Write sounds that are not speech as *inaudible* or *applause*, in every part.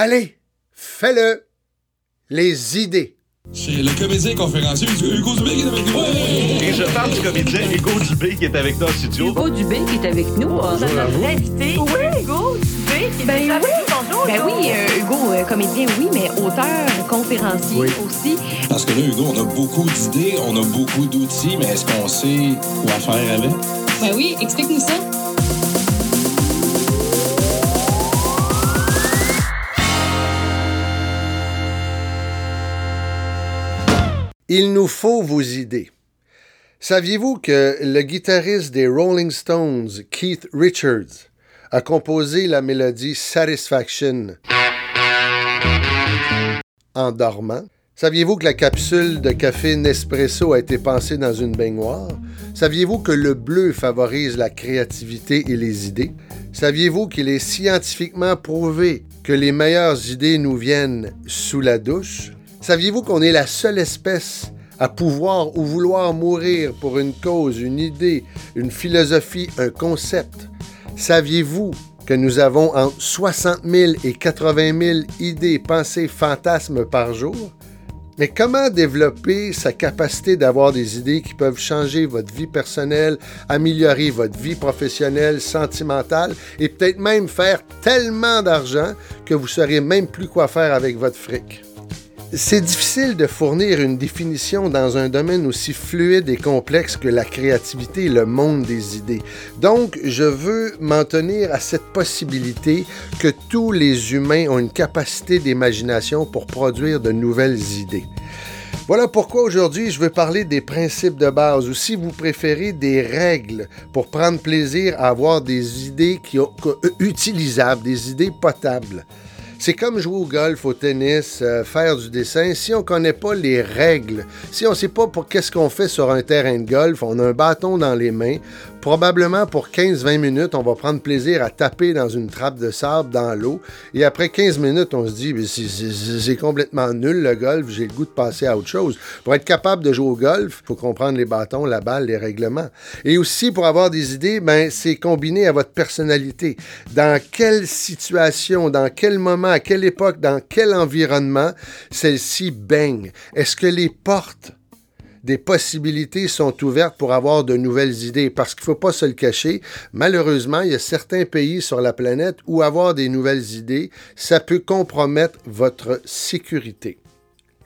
Allez, fais-le. Les idées. C'est le comédien conférencier Hugo Dubé qui est avec nous. Et je parle du comédien Hugo Dubé qui est avec nous en studio. Hugo Dubé qui est avec nous. Bonjour notre invité, Oui. Hugo Dubé, qui est Ben avec oui. Bonjour, Ben oui, euh, Hugo, euh, comédien, oui, mais auteur, conférencier Oui. aussi. Parce que là, Hugo, on a beaucoup d'idées, on a beaucoup d'outils, mais est-ce qu'on sait quoi faire avec? Ben oui, explique-nous ça. Il nous faut vos idées. Saviez-vous que le guitariste des Rolling Stones, Keith Richards, a composé la mélodie Satisfaction en dormant? Saviez-vous que la capsule de café Nespresso a été pensée dans une baignoire? Saviez-vous que le bleu favorise la créativité et les idées? Saviez-vous qu'il est scientifiquement prouvé que les meilleures idées nous viennent sous la douche? Saviez-vous qu'on est la seule espèce à pouvoir ou vouloir mourir pour une cause, une idée, une philosophie, un concept? Saviez-vous que nous avons entre 60 000 et 80 000 idées, pensées, fantasmes par jour? Mais comment développer sa capacité d'avoir des idées qui peuvent changer votre vie personnelle, améliorer votre vie professionnelle, sentimentale et peut-être même faire tellement d'argent que vous saurez même plus quoi faire avec votre fric? C'est difficile de fournir une définition dans un domaine aussi fluide et complexe que la créativité et le monde des idées. Donc, je veux m'en tenir à cette possibilité que tous les humains ont une capacité d'imagination pour produire de nouvelles idées. Voilà pourquoi aujourd'hui je veux parler des principes de base ou si vous préférez des règles pour prendre plaisir à avoir des idées qui ont- euh, utilisables, des idées potables. C'est comme jouer au golf, au tennis, euh, faire du dessin. Si on ne connaît pas les règles, si on ne sait pas pour qu'est-ce qu'on fait sur un terrain de golf, on a un bâton dans les mains, probablement pour 15-20 minutes, on va prendre plaisir à taper dans une trappe de sable dans l'eau. Et après 15 minutes, on se dit, c'est complètement nul le golf, j'ai le goût de passer à autre chose. Pour être capable de jouer au golf, il faut comprendre les bâtons, la balle, les règlements. Et aussi, pour avoir des idées, ben, c'est combiné à votre personnalité. Dans quelle situation, dans quel moment, à quelle époque, dans quel environnement celle-ci baigne? Est-ce que les portes des possibilités sont ouvertes pour avoir de nouvelles idées? Parce qu'il ne faut pas se le cacher, malheureusement, il y a certains pays sur la planète où avoir des nouvelles idées, ça peut compromettre votre sécurité.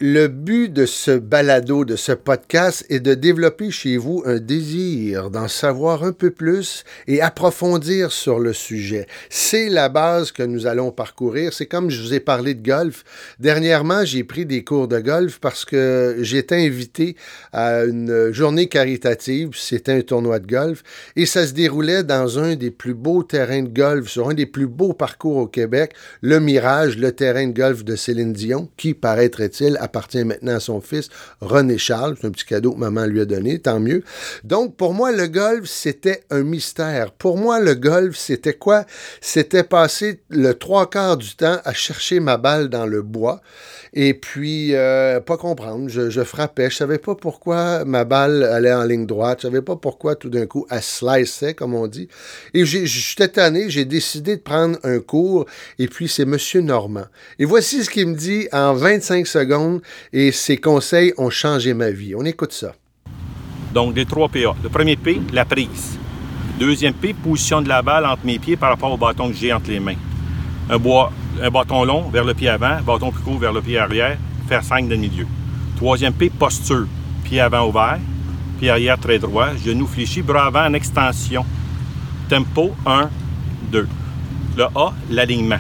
Le but de ce balado, de ce podcast, est de développer chez vous un désir d'en savoir un peu plus et approfondir sur le sujet. C'est la base que nous allons parcourir. C'est comme je vous ai parlé de golf. Dernièrement, j'ai pris des cours de golf parce que j'étais invité à une journée caritative. C'était un tournoi de golf et ça se déroulait dans un des plus beaux terrains de golf, sur un des plus beaux parcours au Québec, le Mirage, le terrain de golf de Céline Dion, qui, paraîtrait-il, appartient maintenant à son fils René Charles. C'est un petit cadeau que maman lui a donné, tant mieux. Donc, pour moi, le golf, c'était un mystère. Pour moi, le golf, c'était quoi? C'était passer le trois quarts du temps à chercher ma balle dans le bois et puis euh, pas comprendre. Je, frappais. Je savais pas pourquoi ma balle allait en ligne droite. Je savais pas pourquoi tout d'un coup elle sliceait, comme on dit. Et j'étais tanné. J'ai décidé de prendre un cours. Et puis c'est Monsieur Normand. Et voici ce qu'il me dit en 25 secondes. Et ses conseils ont changé ma vie. On écoute ça. Donc, les trois PA. Le premier P, la prise. Deuxième P, position de la balle entre mes pieds par rapport au bâton que j'ai entre les mains. Un, bâton long vers le pied avant, bâton plus court vers le pied arrière, faire 5 dans le milieu. Troisième P, posture. Pied avant ouvert, pied arrière très droit, genou fléchi, bras avant en extension. Tempo 1, 2. Le A, l'alignement.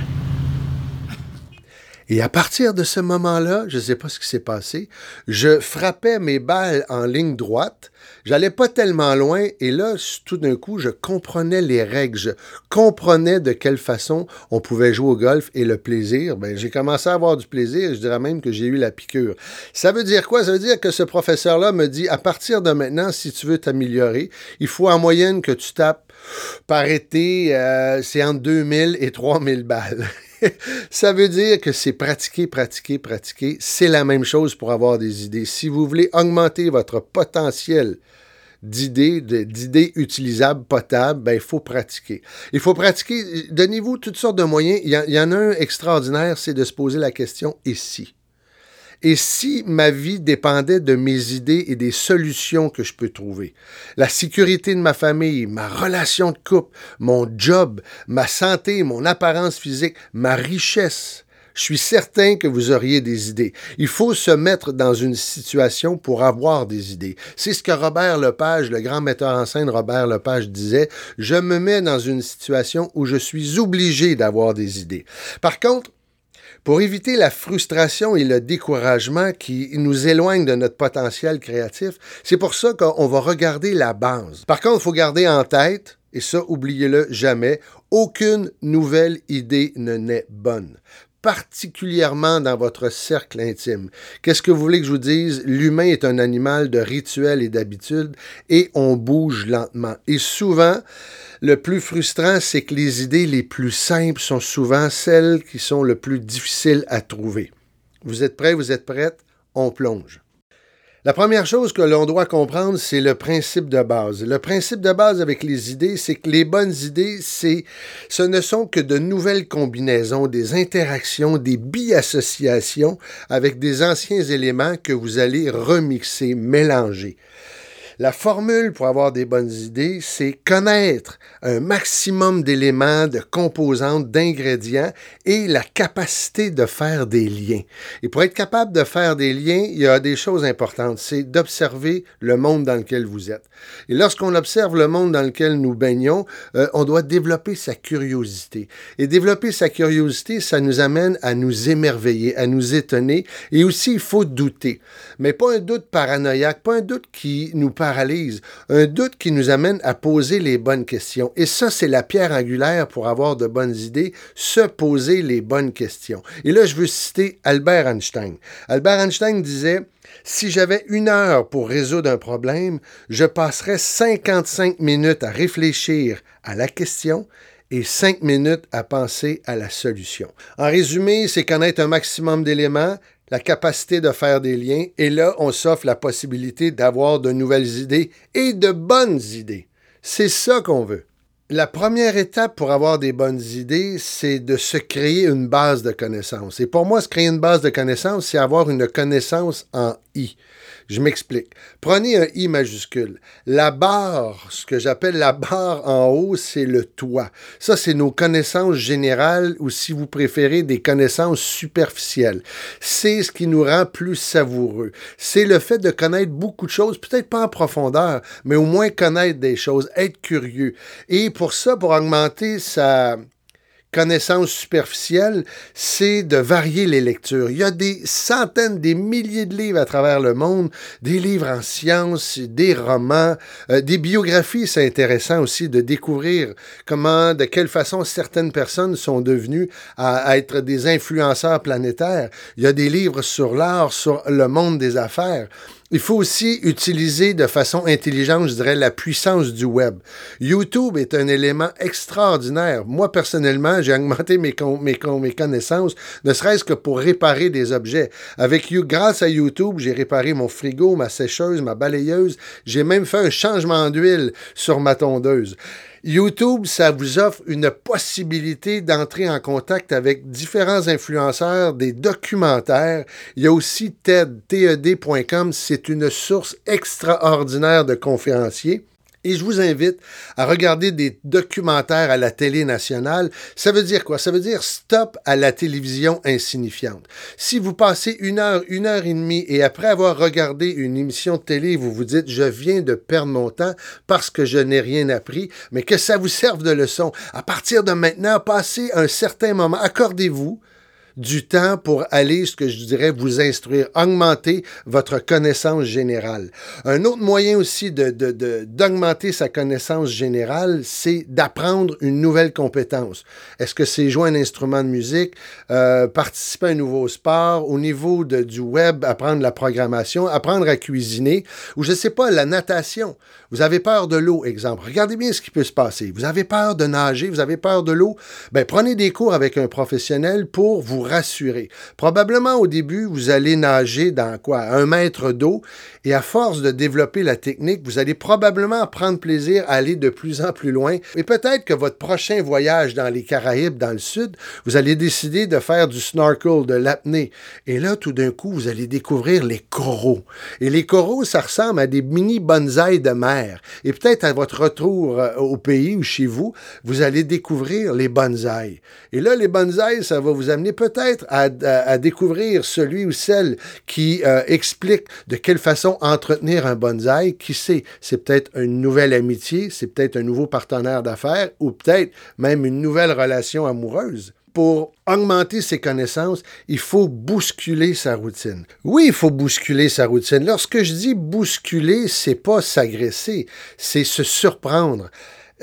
Et à partir de ce moment-là, je ne sais pas ce qui s'est passé, je frappais mes balles en ligne droite. J'allais pas tellement loin et là, tout d'un coup, je comprenais les règles. Je comprenais de quelle façon on pouvait jouer au golf et le plaisir. Ben, j'ai commencé à avoir du plaisir je dirais même que j'ai eu la piqûre. Ça veut dire quoi? Ça veut dire que ce professeur-là me dit, à partir de maintenant, si tu veux t'améliorer, il faut en moyenne que tu tapes par été, euh, c'est entre 2000 et 3000 balles. *laughs* Ça veut dire que c'est pratiquer, pratiquer, pratiquer. C'est la même chose pour avoir des idées. Si vous voulez augmenter votre potentiel d'idées, d'idées utilisables, potables, ben, il faut pratiquer. Il faut pratiquer. Donnez-vous toutes sortes de moyens. Il y, en a un extraordinaire, c'est de se poser la question « et si ?» Et si ma vie dépendait de mes idées et des solutions que je peux trouver? La sécurité de ma famille, ma relation de couple, mon job, ma santé, mon apparence physique, ma richesse. Je suis certain que vous auriez des idées. Il faut se mettre dans une situation pour avoir des idées. C'est ce que Robert Lepage, le grand metteur en scène Robert Lepage disait. Je me mets dans une situation où je suis obligé d'avoir des idées. Par contre, pour éviter la frustration et le découragement qui nous éloignent de notre potentiel créatif, c'est pour ça qu'on va regarder la base. Par contre, il faut garder en tête, et ça, oubliez-le jamais, aucune nouvelle idée ne naît bonne particulièrement dans votre cercle intime. Qu'est-ce que vous voulez que je vous dise? L'humain est un animal de rituels et d'habitudes et on bouge lentement. Et souvent, le plus frustrant, c'est que les idées les plus simples sont souvent celles qui sont le plus difficiles à trouver. Vous êtes prêts? Vous êtes prêtes? On plonge. La première chose que l'on doit comprendre, c'est le principe de base. Le principe de base avec les idées, c'est que les bonnes idées, c'est, ce ne sont que de nouvelles combinaisons, des interactions, des bi-associations avec des anciens éléments que vous allez remixer, mélanger. La formule pour avoir des bonnes idées, c'est connaître un maximum d'éléments, de composantes, d'ingrédients et la capacité de faire des liens. Et pour être capable de faire des liens, il y a des choses importantes. C'est d'observer le monde dans lequel vous êtes. Et lorsqu'on observe le monde dans lequel nous baignons, euh, on doit développer sa curiosité. Et développer sa curiosité, ça nous amène à nous émerveiller, à nous étonner. Et aussi, il faut douter. Mais pas un doute paranoïaque, pas un doute qui nous paraît un doute qui nous amène à poser les bonnes questions. Et ça, c'est la pierre angulaire pour avoir de bonnes idées, se poser les bonnes questions. Et là, je veux citer Albert Einstein. Albert Einstein disait, si j'avais une heure pour résoudre un problème, je passerais 55 minutes à réfléchir à la question et 5 minutes à penser à la solution. En résumé, c'est connaître un maximum d'éléments, la capacité de faire des liens, et là, on s'offre la possibilité d'avoir de nouvelles idées et de bonnes idées. C'est ça qu'on veut. La première étape pour avoir des bonnes idées, c'est de se créer une base de connaissances. Et pour moi, se créer une base de connaissances, c'est avoir une connaissance en I. Je m'explique. Prenez un I majuscule. La barre, ce que j'appelle la barre en haut, c'est le toit. Ça, c'est nos connaissances générales ou, si vous préférez, des connaissances superficielles. C'est ce qui nous rend plus savoureux. C'est le fait de connaître beaucoup de choses, peut-être pas en profondeur, mais au moins connaître des choses, être curieux. Et ça, pour augmenter sa connaissance superficielle, c'est de varier les lectures. Il y a des centaines, des milliers de livres à travers le monde, des livres en sciences, des romans, euh, des biographies. C'est intéressant aussi de découvrir comment, de quelle façon certaines personnes sont devenues à, être des influenceurs planétaires. Il y a des livres sur l'art, sur le monde des affaires. Il faut aussi utiliser de façon intelligente, je dirais, la puissance du web. YouTube est un élément extraordinaire. Moi, personnellement, j'ai augmenté mes, connaissances, ne serait-ce que pour réparer des objets. Avec you, grâce à YouTube, j'ai réparé mon frigo, ma sécheuse, ma balayeuse. J'ai même fait un changement d'huile sur ma tondeuse. YouTube, ça vous offre une possibilité d'entrer en contact avec différents influenceurs, des documentaires. Il y a aussi TED, TED.com, c'est une source extraordinaire de conférenciers. Et je vous invite à regarder des documentaires à la télé nationale. Ça veut dire quoi? Ça veut dire stop à la télévision insignifiante. Si vous passez une heure, une heure et demie et après avoir regardé une émission de télé, vous vous dites, je viens de perdre mon temps parce que je n'ai rien appris, mais que ça vous serve de leçon. À partir de maintenant, passez un certain moment, accordez-vous du temps pour aller, ce que je dirais, vous instruire, augmenter votre connaissance générale. Un autre moyen aussi d'augmenter de, sa connaissance générale, c'est d'apprendre une nouvelle compétence. Est-ce que c'est jouer un instrument de musique, euh, participer à un nouveau sport, au niveau de, du web, apprendre la programmation, apprendre à cuisiner, ou je ne sais pas, la natation. Vous avez peur de l'eau, exemple. Regardez bien ce qui peut se passer. Vous avez peur de nager, vous avez peur de l'eau. Ben, prenez des cours avec un professionnel pour vous rassurer. Probablement au début, vous allez nager dans quoi? Un mètre d'eau et à force de développer la technique, vous allez probablement prendre plaisir à aller de plus en plus loin et peut-être que votre prochain voyage dans les Caraïbes, dans le sud, vous allez décider de faire du snorkel, de l'apnée. Et là, tout d'un coup, vous allez découvrir les coraux. Et les coraux, ça ressemble à des mini bonsaïs de mer. Et peut-être à votre retour euh, au pays ou chez vous, vous allez découvrir les bonsaïs. Et là, les bonsaïs, ça va vous amener peut-être à, à, découvrir celui ou celle qui euh, explique de quelle façon entretenir un bonsaï. Qui sait, c'est peut-être une nouvelle amitié, c'est peut-être un nouveau partenaire d'affaires ou peut-être même une nouvelle relation amoureuse pour augmenter ses connaissances, il faut bousculer sa routine. Oui, il faut bousculer sa routine. Lorsque je dis bousculer, c'est pas s'agresser, c'est se surprendre.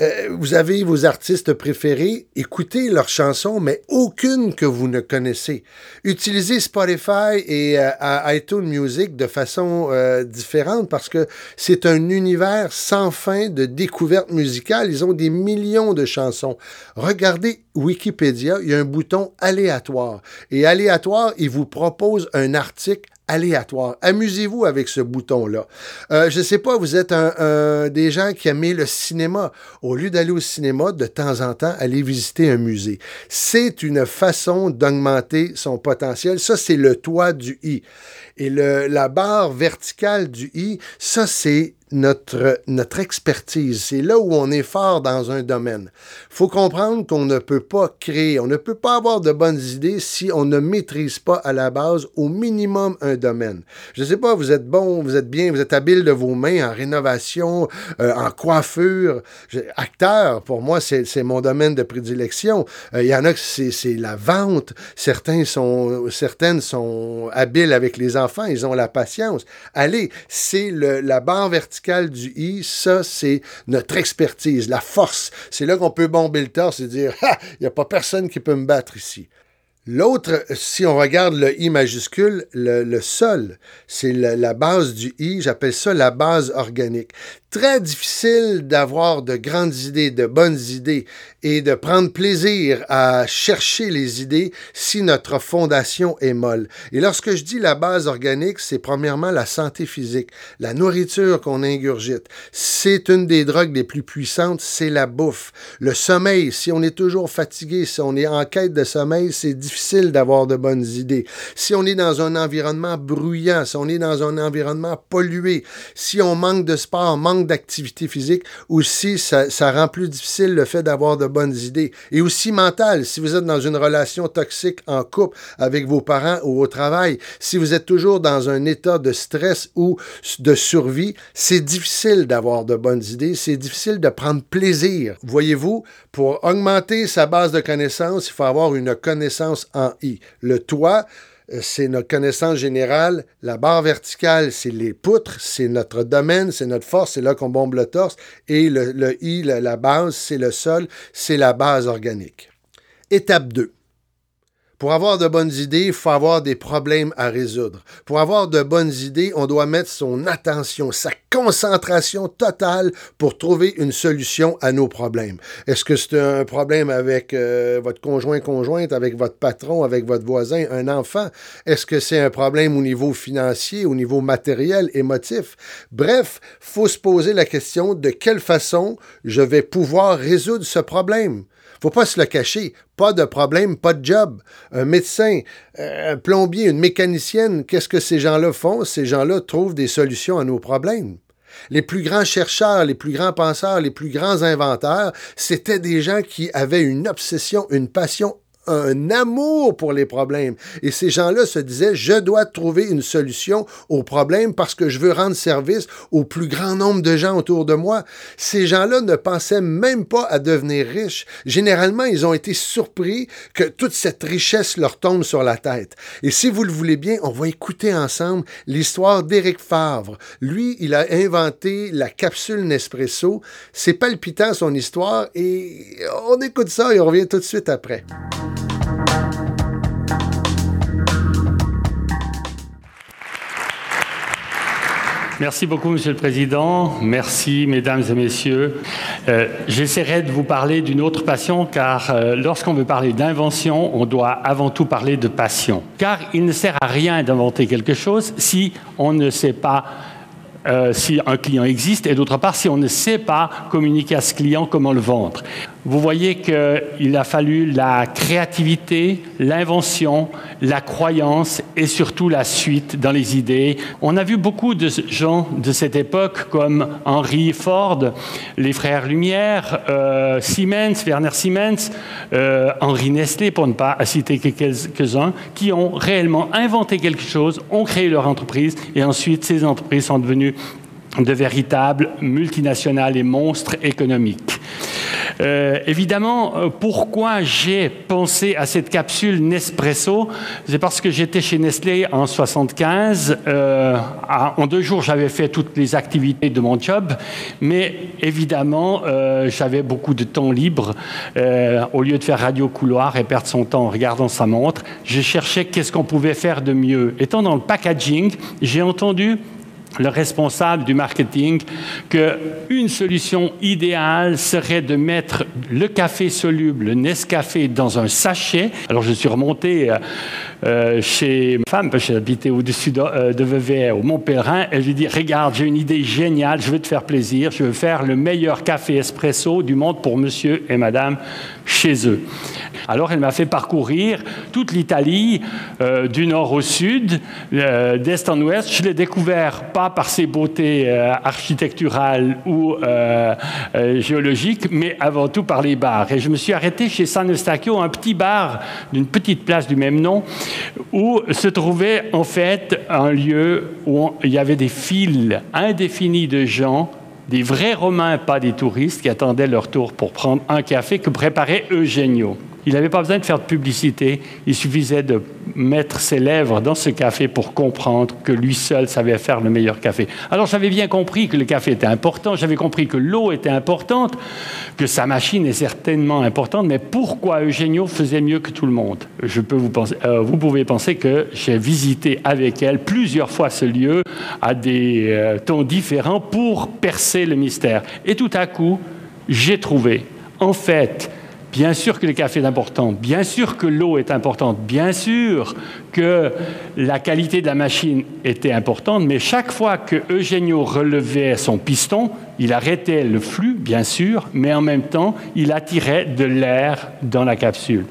Euh, vous avez vos artistes préférés, écoutez leurs chansons, mais aucune que vous ne connaissez. Utilisez Spotify et euh, iTunes Music de façon euh, différente parce que c'est un univers sans fin de découvertes musicales. Ils ont des millions de chansons. Regardez Wikipédia, il y a un bouton aléatoire. Et aléatoire, il vous propose un article aléatoire. Amusez-vous avec ce bouton-là. Euh, je ne sais pas, vous êtes un, des gens qui aiment le cinéma. Au lieu d'aller au cinéma, de temps en temps, allez visiter un musée. C'est une façon d'augmenter son potentiel. Ça, c'est le toit du i. Et le, la barre verticale du i, ça, c'est notre, notre expertise. C'est là où on est fort dans un domaine. Il faut comprendre qu'on ne peut pas créer, on ne peut pas avoir de bonnes idées si on ne maîtrise pas à la base au minimum un domaine. Je ne sais pas, vous êtes bon, vous êtes bien, vous êtes habile de vos mains en rénovation, euh, en coiffure. acteur, pour moi, c'est mon domaine de prédilection. Euh, il y en a que c'est la vente. Certains sont, certaines sont habiles avec les enfants, ils ont la patience. Allez, c'est la barre verticale du I, ça, c'est notre expertise, la force. C'est là qu'on peut bomber le torse et dire, *laughs* il n'y a pas personne qui peut me battre ici. L'autre, si on regarde le I majuscule, le, sol, c'est la base du I, j'appelle ça la base organique très difficile d'avoir de grandes idées, de bonnes idées et de prendre plaisir à chercher les idées si notre fondation est molle. Et lorsque je dis la base organique, c'est premièrement la santé physique, la nourriture qu'on ingurgite. C'est une des drogues les plus puissantes, c'est la bouffe. Le sommeil, si on est toujours fatigué, si on est en quête de sommeil, c'est difficile d'avoir de bonnes idées. Si on est dans un environnement bruyant, si on est dans un environnement pollué, si on manque de sport, manque d'activité physique, aussi, ça, ça, rend plus difficile le fait d'avoir de bonnes idées. Et aussi mental, si vous êtes dans une relation toxique en couple avec vos parents ou au travail, si vous êtes toujours dans un état de stress ou de survie, c'est difficile d'avoir de bonnes idées, c'est difficile de prendre plaisir. Voyez-vous, pour augmenter sa base de connaissances, il faut avoir une connaissance en I. Le toit, c'est notre connaissance générale. La barre verticale, c'est les poutres, c'est notre domaine, c'est notre force, c'est là qu'on bombe le torse. Et le, I, la base, c'est le sol, c'est la base organique. Étape 2. Pour avoir de bonnes idées, il faut avoir des problèmes à résoudre. Pour avoir de bonnes idées, on doit mettre son attention, sa concentration totale pour trouver une solution à nos problèmes. Est-ce que c'est un problème avec euh, votre conjoint-conjointe, avec votre patron, avec votre voisin, un enfant? Est-ce que c'est un problème au niveau financier, au niveau matériel, émotif? Bref, faut se poser la question de quelle façon je vais pouvoir résoudre ce problème. Faut pas se le cacher. Pas de problème, pas de job. Un médecin, un plombier, une mécanicienne, qu'est-ce que ces gens-là font? Ces gens-là trouvent des solutions à nos problèmes. Les plus grands chercheurs, les plus grands penseurs, les plus grands inventeurs, c'était des gens qui avaient une obsession, une passion un amour pour les problèmes. Et ces gens-là se disaient, je dois trouver une solution aux problèmes parce que je veux rendre service au plus grand nombre de gens autour de moi. Ces gens-là ne pensaient même pas à devenir riches. Généralement, ils ont été surpris que toute cette richesse leur tombe sur la tête. Et si vous le voulez bien, on va écouter ensemble l'histoire d'Éric Favre. Lui, il a inventé la capsule Nespresso. C'est palpitant son histoire et on écoute ça et on revient tout de suite après. Merci beaucoup, Monsieur le Président. Merci, Mesdames et Messieurs. Euh, J'essaierai de vous parler d'une autre passion, car euh, lorsqu'on veut parler d'invention, on doit avant tout parler de passion. Car il ne sert à rien d'inventer quelque chose si on ne sait pas euh, si un client existe, et d'autre part, si on ne sait pas communiquer à ce client comment le vendre. Vous voyez qu'il a fallu la créativité, l'invention, la croyance et surtout la suite dans les idées. On a vu beaucoup de gens de cette époque comme Henry Ford, les frères Lumière, euh, Siemens, Werner Siemens, euh, Henri Nestlé, pour ne pas citer que quelques-uns, qui ont réellement inventé quelque chose, ont créé leur entreprise et ensuite ces entreprises sont devenues de véritables multinationales et monstres économiques. Euh, évidemment, euh, pourquoi j'ai pensé à cette capsule Nespresso? C'est parce que j'étais chez Nestlé en 75. Euh, en deux jours, j'avais fait toutes les activités de mon job, mais évidemment, j'avais beaucoup de temps libre. au lieu de faire radio couloir et perdre son temps en regardant sa montre, je cherchais qu'est-ce qu'on pouvait faire de mieux. Étant dans le packaging, j'ai entendu le responsable du marketing qu'une solution idéale serait de mettre le café soluble, le Nescafé, dans un sachet. Alors je suis remonté euh, euh, chez ma femme, parce que j'habitais au-dessus de, euh, Vevey, au Mont-Pèlerin, et je lui ai dit, regarde, j'ai une idée géniale, je veux te faire plaisir, je veux faire le meilleur café espresso du monde pour monsieur et madame chez eux. Alors elle m'a fait parcourir toute l'Italie, euh, du nord au sud, d'est en ouest. Je l'ai découvert pas par ses beautés euh, architecturales ou géologiques, mais avant tout par les bars. Et je me suis arrêté chez San Eustachio, un petit bar d'une petite place du même nom, où se trouvait en fait un lieu où il y avait des files indéfinies de gens des vrais Romains, pas des touristes, qui attendaient leur tour pour prendre un café que préparait Eugenio. Il n'avait pas besoin de faire de publicité, il suffisait de mettre ses lèvres dans ce café pour comprendre que lui seul savait faire le meilleur café. Alors j'avais bien compris que le café était important, j'avais compris que l'eau était importante, que sa machine est certainement importante, mais pourquoi Eugenio faisait mieux que tout le monde? Je peux vous, euh, vous pouvez penser que j'ai visité avec elle plusieurs fois ce lieu à des euh, temps différents pour percer le mystère. Et tout à coup, j'ai trouvé, en fait, Bien sûr que le café est important, bien sûr que l'eau est importante, bien sûr que la qualité de la machine était importante, mais chaque fois que Eugenio relevait son piston, il arrêtait le flux, bien sûr, mais en même temps, il attirait de l'air dans la capsule.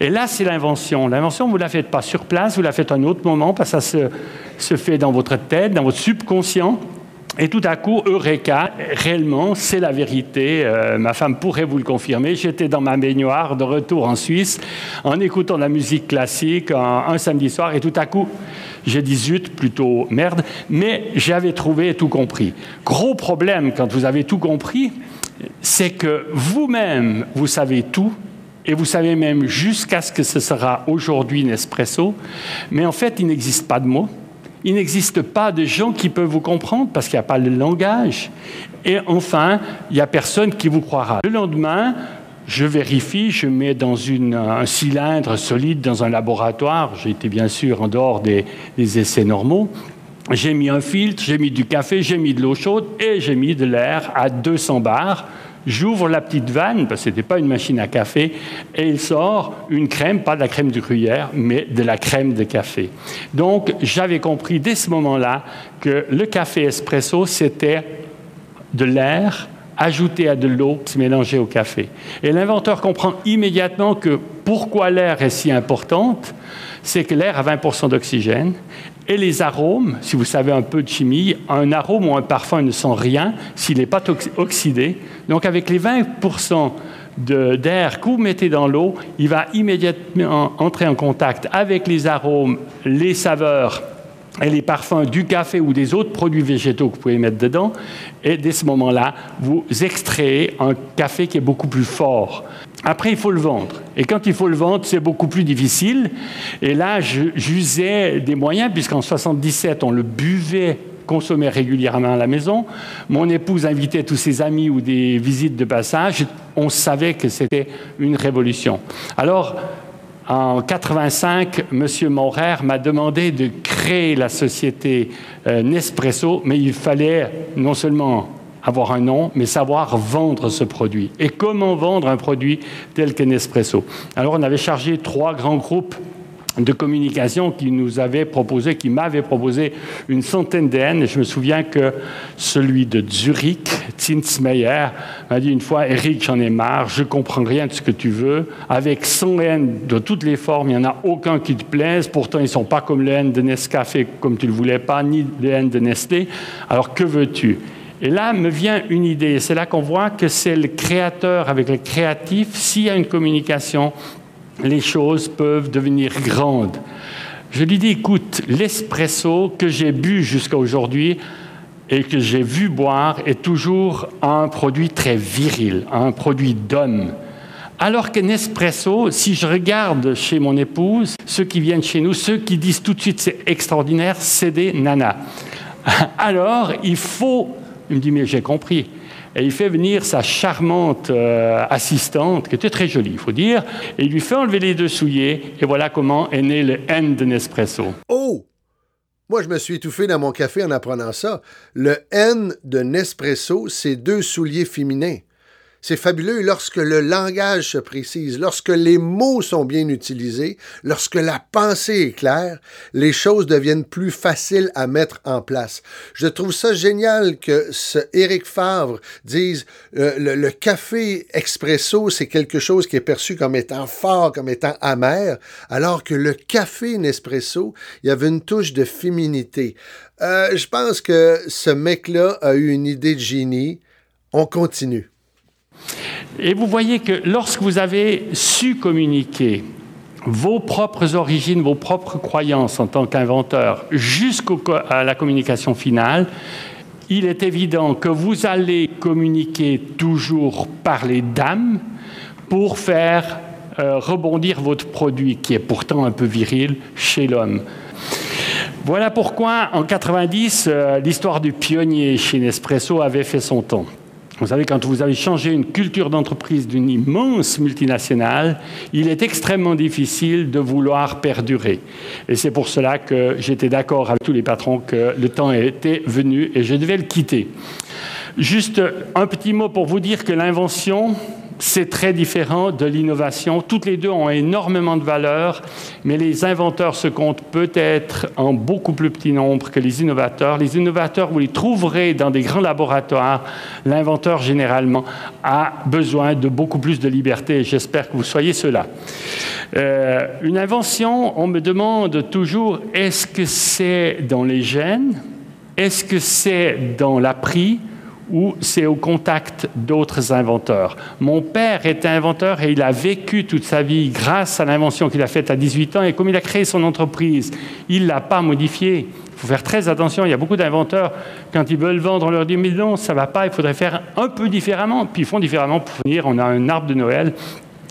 Et là, c'est l'invention. L'invention, vous ne la faites pas sur place, vous la faites à un autre moment, parce que ça se, se fait dans votre tête, dans votre subconscient. Et tout à coup, Eureka, réellement, c'est la vérité. Euh, ma femme pourrait vous le confirmer. J'étais dans ma baignoire de retour en Suisse en écoutant la musique classique un, samedi soir et tout à coup, j'ai dit zut, plutôt merde, mais j'avais trouvé et tout compris. Gros problème quand vous avez tout compris, c'est que vous-même, vous savez tout, et vous savez même jusqu'à ce que ce sera aujourd'hui Nespresso, mais en fait, il n'existe pas de mots. Il n'existe pas de gens qui peuvent vous comprendre parce qu'il n'y a pas le langage. Et enfin, il n'y a personne qui vous croira. Le lendemain, je vérifie, je mets dans un cylindre solide dans un laboratoire. Été bien sûr en dehors des, des essais normaux. J'ai mis un filtre, j'ai mis du café, j'ai mis de l'eau chaude et j'ai mis de l'air à 200 bars. J'ouvre la petite vanne, parce que ce n'était pas une machine à café, et il sort une crème, pas de la crème du gruyère, mais de la crème de café. Donc, j'avais compris dès ce moment-là que le café espresso, c'était de l'air ajouté à de l'eau se mélanger au café. Et l'inventeur comprend immédiatement que pourquoi l'air est si importante, c'est que l'air a 20% d'oxygène et les arômes, si vous savez un peu de chimie, un arôme ou un parfum ne sent rien s'il n'est pas oxydé. Donc avec les 20% d'air que vous mettez dans l'eau, il va immédiatement entrer en contact avec les arômes, les saveurs et les parfums du café ou des autres produits végétaux que vous pouvez mettre dedans. Et dès ce moment-là, vous extrayez un café qui est beaucoup plus fort. Après, il faut le vendre. Et quand il faut le vendre, c'est beaucoup plus difficile. Et là, j'usais des moyens, puisqu'en 77, on le buvait consommait régulièrement à la maison. Mon épouse invitait tous ses amis ou des visites de passage. On savait que c'était une révolution. Alors, en 85, M. Maurer m'a demandé de créer la société euh, Nespresso, mais il fallait non seulement avoir un nom, mais savoir vendre ce produit. Et comment vendre un produit tel que Nespresso Alors on avait chargé trois grands groupes de communication qui nous avait proposé, qui m'avait proposé une centaine d'N. Et je me souviens que celui de Zurich, Zinsmeyer, m'a dit une fois, Eric, j'en ai marre, je comprends rien de ce que tu veux. Avec 100 N de toutes les formes, il n'y en a aucun qui te plaise. Pourtant, ils ne sont pas comme le N de Nescafé, comme tu ne le voulais pas, ni le N de Nestlé. Alors, que veux-tu? Et là me vient une idée. C'est là qu'on voit que c'est le créateur avec le créatif. S'il y a une communication, les choses peuvent devenir grandes. Je lui dis, écoute, l'espresso que j'ai bu jusqu'à aujourd'hui et que j'ai vu boire est toujours un produit très viril, un produit d'homme. Alors que Nespresso, si je regarde chez mon épouse, ceux qui viennent chez nous, ceux qui disent tout de suite c'est extraordinaire, c'est des nanas. *laughs* Alors, il faut... Il me dit, mais j'ai compris. Et il fait venir sa charmante euh, assistante, qui était très jolie, il faut dire, et il lui fait enlever les deux souliers, et voilà comment est né le N de Nespresso. Oh! Moi, je me suis étouffé dans mon café en apprenant ça. Le N de Nespresso, c'est deux souliers féminins. C'est fabuleux lorsque le langage se précise, lorsque les mots sont bien utilisés, lorsque la pensée est claire, les choses deviennent plus faciles à mettre en place. Je trouve ça génial que ce Éric Favre dise euh, le, café expresso, c'est quelque chose qui est perçu comme étant fort, comme étant amer, alors que le café Nespresso, il y avait une touche de féminité. Euh, je pense que ce mec-là a eu une idée de génie. On continue. Et vous voyez que lorsque vous avez su communiquer vos propres origines, vos propres croyances en tant qu'inventeur jusqu'à la communication finale, il est évident que vous allez communiquer toujours par les dames pour faire euh, rebondir votre produit, qui est pourtant un peu viril, chez l'homme. Voilà pourquoi, en 90, euh, l'histoire du pionnier chez Nespresso avait fait son temps. Vous savez, quand vous avez changé une culture d'entreprise d'une immense multinationale, il est extrêmement difficile de vouloir perdurer. Et c'est pour cela que j'étais d'accord avec tous les patrons que le temps était venu et je devais le quitter. Juste un petit mot pour vous dire que l'invention, c'est très différent de l'innovation. Toutes les deux ont énormément de valeur, mais les inventeurs se comptent peut-être en beaucoup plus petit nombre que les innovateurs. Les innovateurs, vous les trouverez dans des grands laboratoires. L'inventeur, généralement, a besoin de beaucoup plus de liberté. J'espère que vous soyez cela. Euh, une invention, on me demande toujours, est-ce que c'est dans les gènes? Est-ce que c'est dans l'appris? Ou c'est au contact d'autres inventeurs. Mon père était inventeur et il a vécu toute sa vie grâce à l'invention qu'il a faite à 18 ans et comme il a créé son entreprise, il ne l'a pas modifiée. Il faut faire très attention. Il y a beaucoup d'inventeurs, quand ils veulent vendre, on leur dit Mais non, ça ne va pas, il faudrait faire un peu différemment. Puis ils font différemment pour finir. On a un arbre de Noël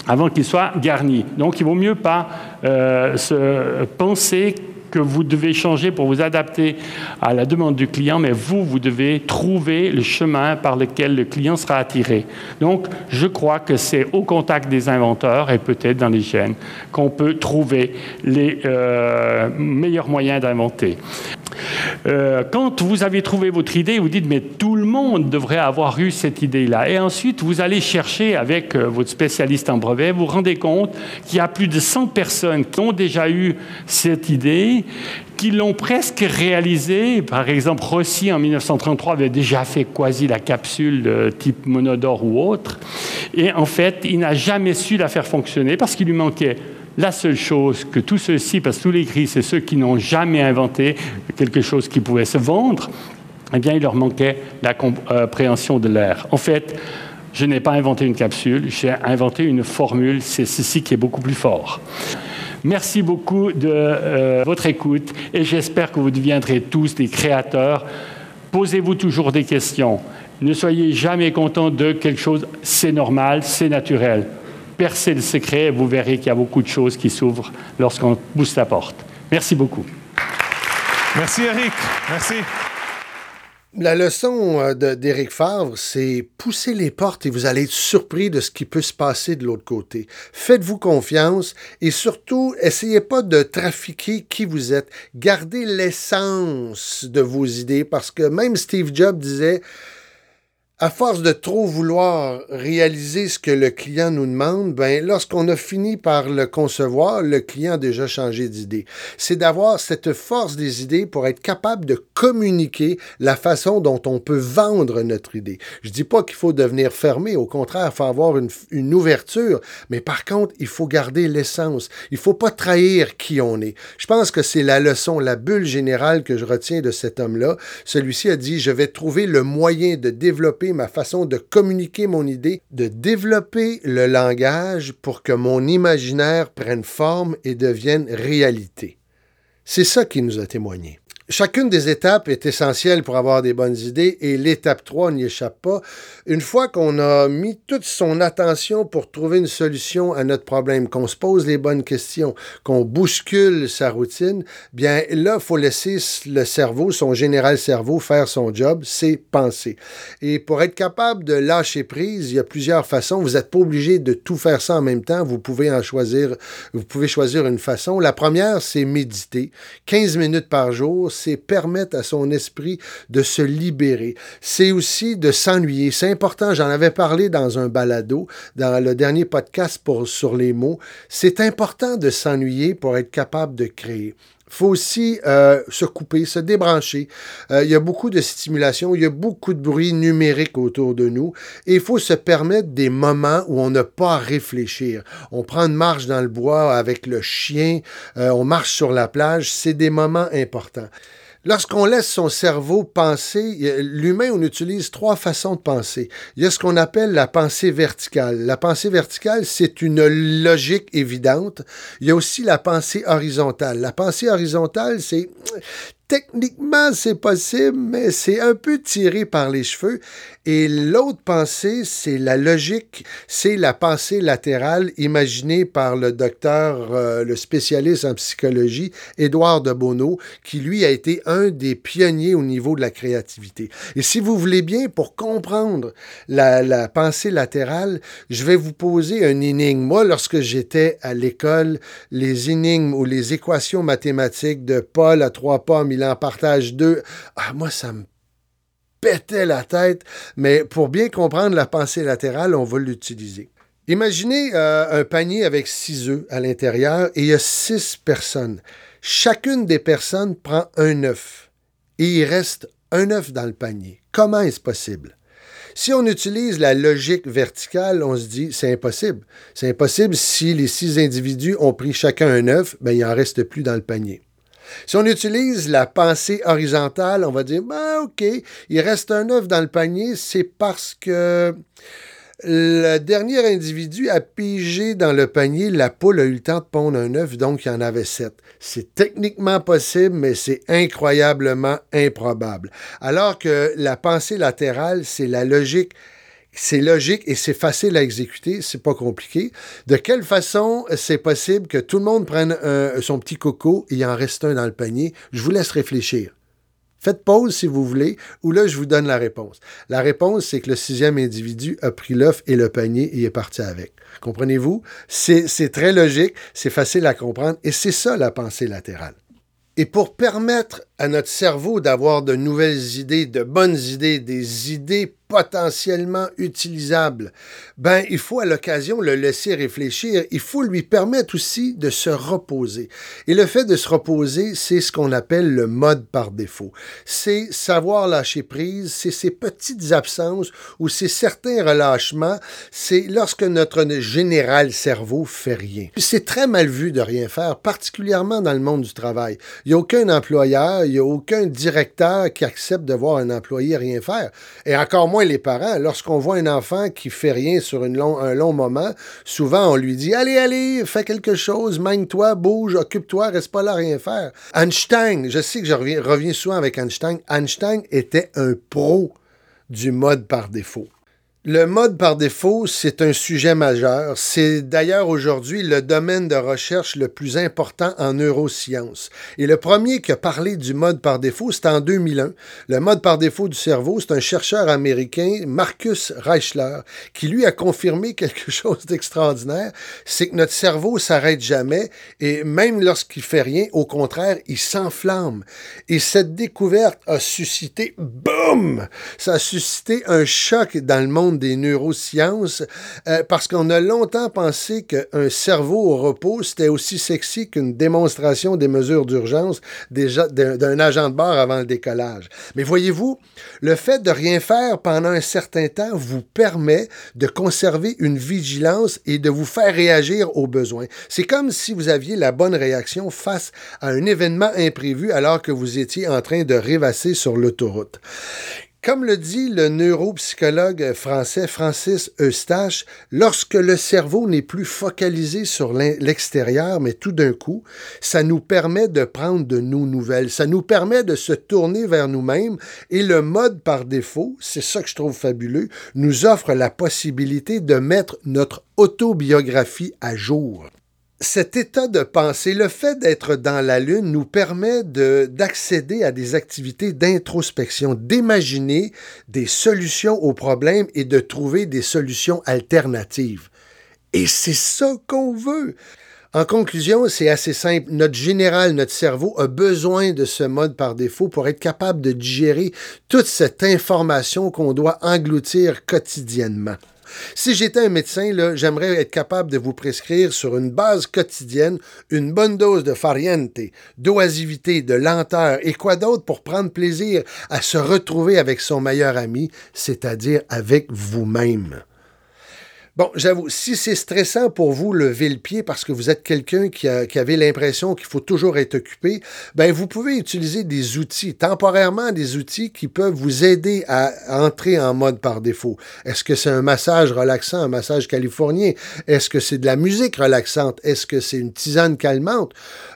avant qu'il soit garni. Donc il vaut mieux pas euh, se penser que vous devez changer pour vous adapter à la demande du client, mais vous, vous devez trouver le chemin par lequel le client sera attiré. Donc, je crois que c'est au contact des inventeurs et peut-être dans les gènes qu'on peut trouver les euh, meilleurs moyens d'inventer. Euh, quand vous avez trouvé votre idée, vous dites, mais tout le monde devrait avoir eu cette idée-là. Et ensuite, vous allez chercher avec euh, votre spécialiste en brevet, vous vous rendez compte qu'il y a plus de 100 personnes qui ont déjà eu cette idée, qui l'ont presque réalisée. Par exemple, Rossi, en 1933, avait déjà fait quasi la capsule de type monodore ou autre. Et en fait, il n'a jamais su la faire fonctionner parce qu'il lui manquait la seule chose que tous ceux-ci, parce que tous les gris, c'est ceux qui n'ont jamais inventé quelque chose qui pouvait se vendre, eh bien, il leur manquait la compréhension de l'air. En fait, je n'ai pas inventé une capsule, j'ai inventé une formule, c'est ceci qui est beaucoup plus fort. Merci beaucoup de euh, votre écoute et j'espère que vous deviendrez tous des créateurs. Posez-vous toujours des questions. Ne soyez jamais content de quelque chose, c'est normal, c'est naturel percez le secret vous verrez qu'il y a beaucoup de choses qui s'ouvrent lorsqu'on pousse la porte. Merci beaucoup. Merci Eric. Merci. La leçon euh, de- d'Éric Favre, c'est pousser les portes et vous allez être surpris de ce qui peut se passer de l'autre côté. Faites-vous confiance et surtout, essayez pas de trafiquer qui vous êtes. Gardez l'essence de vos idées parce que même Steve Jobs disait à force de trop vouloir réaliser ce que le client nous demande, ben, lorsqu'on a fini par le concevoir, le client a déjà changé d'idée. C'est d'avoir cette force des idées pour être capable de communiquer la façon dont on peut vendre notre idée. Je dis pas qu'il faut devenir fermé, au contraire, il faut avoir une, une ouverture, mais par contre, il faut garder l'essence. Il faut pas trahir qui on est. Je pense que c'est la leçon, la bulle générale que je retiens de cet homme-là. Celui-ci a dit, je vais trouver le moyen de développer ma façon de communiquer mon idée, de développer le langage pour que mon imaginaire prenne forme et devienne réalité. C'est ça qui nous a témoigné. Chacune des étapes est essentielle pour avoir des bonnes idées et l'étape 3 n'y échappe pas. Une fois qu'on a mis toute son attention pour trouver une solution à notre problème, qu'on se pose les bonnes questions, qu'on bouscule sa routine, bien là, il faut laisser le cerveau, son général cerveau, faire son job, c'est penser. Et pour être capable de lâcher prise, il y a plusieurs façons. Vous n'êtes pas obligé de tout faire ça en même temps. Vous pouvez en choisir, vous pouvez choisir une façon. La première, c'est méditer. 15 minutes par jour, c'est permettre à son esprit de se libérer. C'est aussi de s'ennuyer. C'est important, j'en avais parlé dans un balado, dans le dernier podcast sur les mots. C'est important de s'ennuyer pour être capable de créer faut aussi euh, se couper, se débrancher. Euh, il y a beaucoup de stimulation, il y a beaucoup de bruit numérique autour de nous et il faut se permettre des moments où on n'a pas à réfléchir. On prend une marche dans le bois avec le chien, euh, on marche sur la plage, c'est des moments importants. Lorsqu'on laisse son cerveau penser, l'humain, on utilise trois façons de penser. Il y a ce qu'on appelle la pensée verticale. La pensée verticale, c'est une logique évidente. Il y a aussi la pensée horizontale. La pensée horizontale, c'est techniquement, c'est possible, mais c'est un peu tiré par les cheveux. Et l'autre pensée, c'est la logique, c'est la pensée latérale imaginée par le docteur, euh, le spécialiste en psychologie, Édouard de Bonneau, qui lui a été un des pionniers au niveau de la créativité. Et si vous voulez bien, pour comprendre la, la pensée latérale, je vais vous poser un énigme. Moi, lorsque j'étais à l'école, les énigmes ou les équations mathématiques de Paul à trois pommes, il en partage deux, ah, moi, ça me pétait la tête, mais pour bien comprendre la pensée latérale, on va l'utiliser. Imaginez euh, un panier avec six œufs à l'intérieur et il y a six personnes. Chacune des personnes prend un œuf et il reste un œuf dans le panier. Comment est-ce possible? Si on utilise la logique verticale, on se dit c'est impossible. C'est impossible si les six individus ont pris chacun un œuf, ben, il n'en reste plus dans le panier. Si on utilise la pensée horizontale, on va dire, ben, OK, il reste un œuf dans le panier, c'est parce que le dernier individu a pigé dans le panier, la poule a eu le temps de pondre un œuf, donc il y en avait sept. C'est techniquement possible, mais c'est incroyablement improbable. Alors que la pensée latérale, c'est la logique c'est logique et c'est facile à exécuter, c'est pas compliqué. De quelle façon c'est possible que tout le monde prenne son petit coco et en reste un dans le panier? Je vous laisse réfléchir. Faites pause si vous voulez, ou là, je vous donne la réponse. La réponse, c'est que le sixième individu a pris l'œuf et le panier et est parti avec. Comprenez-vous? C'est très logique, c'est facile à comprendre, et c'est ça la pensée latérale. Et pour permettre à notre cerveau d'avoir de nouvelles idées, de bonnes idées, des idées potentiellement utilisables, ben, il faut à l'occasion le laisser réfléchir. Il faut lui permettre aussi de se reposer. Et le fait de se reposer, c'est ce qu'on appelle le mode par défaut. C'est savoir lâcher prise, c'est ces petites absences ou c'est certains relâchements. C'est lorsque notre général cerveau fait rien. C'est très mal vu de rien faire, particulièrement dans le monde du travail. Il n'y a aucun employeur, il n'y a aucun directeur qui accepte de voir un employé rien faire. Et encore moins les parents. Lorsqu'on voit un enfant qui fait rien sur une long, un long moment, souvent on lui dit Allez, allez, fais quelque chose, mène-toi, bouge, occupe-toi, reste pas là rien faire. Einstein, je sais que je reviens souvent avec Einstein. Einstein était un pro du mode par défaut. Le mode par défaut, c'est un sujet majeur. C'est d'ailleurs aujourd'hui le domaine de recherche le plus important en neurosciences. Et le premier qui a parlé du mode par défaut, c'est en 2001. Le mode par défaut du cerveau, c'est un chercheur américain, Marcus Reichler, qui lui a confirmé quelque *laughs* chose d'extraordinaire, c'est que notre cerveau s'arrête jamais et même lorsqu'il fait rien, au contraire, il s'enflamme. Et cette découverte a suscité, boum, ça a suscité un choc dans le monde des neurosciences, euh, parce qu'on a longtemps pensé qu'un cerveau au repos, c'était aussi sexy qu'une démonstration des mesures d'urgence d'un agent de bord avant le décollage. Mais voyez-vous, le fait de rien faire pendant un certain temps vous permet de conserver une vigilance et de vous faire réagir aux besoins. C'est comme si vous aviez la bonne réaction face à un événement imprévu alors que vous étiez en train de rêvasser sur l'autoroute. Comme le dit le neuropsychologue français Francis Eustache, lorsque le cerveau n'est plus focalisé sur l'extérieur, mais tout d'un coup, ça nous permet de prendre de nos nouvelles, ça nous permet de se tourner vers nous-mêmes et le mode par défaut, c'est ça que je trouve fabuleux, nous offre la possibilité de mettre notre autobiographie à jour cet état de pensée, le fait d'être dans la Lune nous permet d'accéder à des activités d'introspection, d'imaginer des solutions aux problèmes et de trouver des solutions alternatives. Et c'est ça qu'on veut. En conclusion, c'est assez simple. Notre général, notre cerveau a besoin de ce mode par défaut pour être capable de digérer toute cette information qu'on doit engloutir quotidiennement. Si j'étais un médecin, j'aimerais être capable de vous prescrire sur une base quotidienne une bonne dose de fariente, d'oisivité, de lenteur et quoi d'autre pour prendre plaisir à se retrouver avec son meilleur ami, c'est-à-dire avec vous-même. Bon, j'avoue, si c'est stressant pour vous lever le pied parce que vous êtes quelqu'un qui, qui, avait l'impression qu'il faut toujours être occupé, ben vous pouvez utiliser des outils, temporairement des outils qui peuvent vous aider à entrer en mode par défaut. Est-ce que c'est un massage relaxant, un massage californien? Est-ce que c'est de la musique relaxante? Est-ce que c'est une tisane calmante?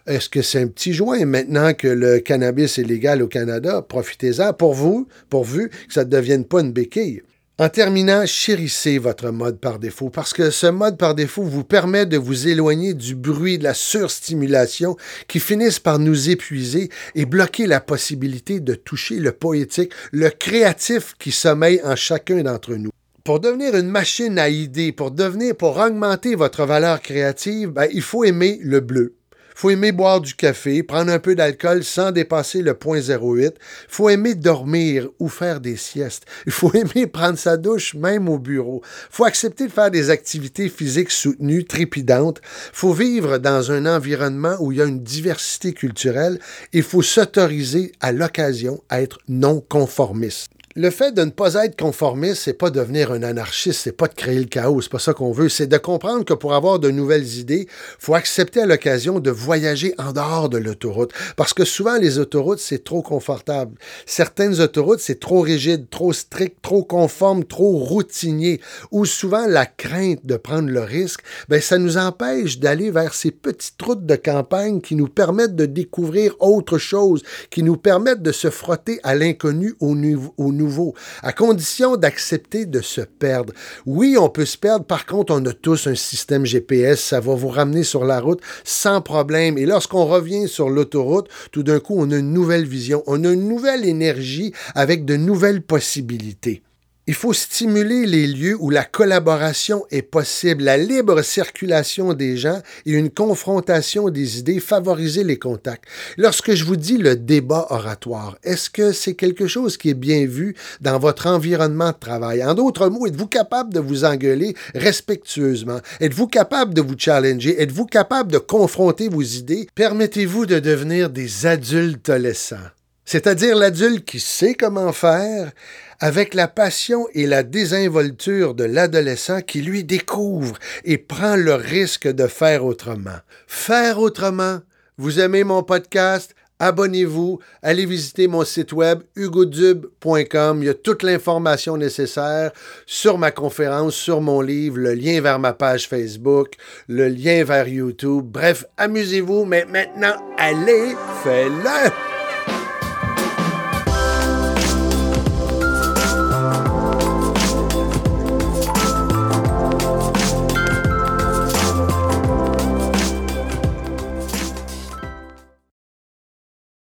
Est-ce que c'est un petit joint? Maintenant que le cannabis est légal au Canada? Profitez-en pour vous, pourvu que ça ne devienne pas une béquille. En terminant, chérissez votre mode par défaut parce que ce mode par défaut vous permet de vous éloigner du bruit, de la surstimulation qui finissent par nous épuiser et bloquer la possibilité de toucher le poétique, le créatif qui sommeille en chacun d'entre nous. Pour devenir une machine à idées, pour devenir, pour augmenter votre valeur créative, ben, il faut aimer le bleu faut aimer boire du café, prendre un peu d'alcool sans dépasser le point 0,8. faut aimer dormir ou faire des siestes. Il faut *laughs* aimer prendre sa douche même au bureau. faut accepter de faire des activités physiques soutenues, trépidantes. faut vivre dans un environnement où il y a une diversité culturelle. Il faut s'autoriser à l'occasion à être non conformiste le fait de ne pas être conformiste, c'est pas devenir un anarchiste, c'est pas de créer le chaos, c'est pas ça qu'on veut, c'est de comprendre que pour avoir de nouvelles idées, faut accepter à l'occasion de voyager en dehors de l'autoroute. Parce que souvent les autoroutes c'est trop confortable. Certaines autoroutes c'est trop rigide, trop strict, trop conforme, trop routinier. Ou souvent la crainte de prendre le risque, ben ça nous empêche d'aller vers ces petites routes de campagne qui nous permettent de découvrir autre chose, qui nous permettent de se frotter à l'inconnu au, au à condition d'accepter de se perdre. Oui, on peut se perdre, par contre, on a tous un système GPS, ça va vous ramener sur la route sans problème. Et lorsqu'on revient sur l'autoroute, tout d'un coup, on a une nouvelle vision, on a une nouvelle énergie avec de nouvelles possibilités. Il faut stimuler les lieux où la collaboration est possible, la libre circulation des gens et une confrontation des idées, favoriser les contacts. Lorsque je vous dis le débat oratoire, est-ce que c'est quelque chose qui est bien vu dans votre environnement de travail? En d'autres mots, êtes-vous capable de vous engueuler respectueusement? Êtes-vous capable de vous challenger? Êtes-vous capable de confronter vos idées? Permettez-vous de devenir des adultes-laissants? C'est-à-dire l'adulte qui sait comment faire, avec la passion et la désinvolture de l'adolescent qui lui découvre et prend le risque de faire autrement. Faire autrement. Vous aimez mon podcast? Abonnez-vous, allez visiter mon site web hugodube.com. Il y a toute l'information nécessaire sur ma conférence, sur mon livre, le lien vers ma page Facebook, le lien vers YouTube. Bref, amusez-vous, mais maintenant, allez, faites-le!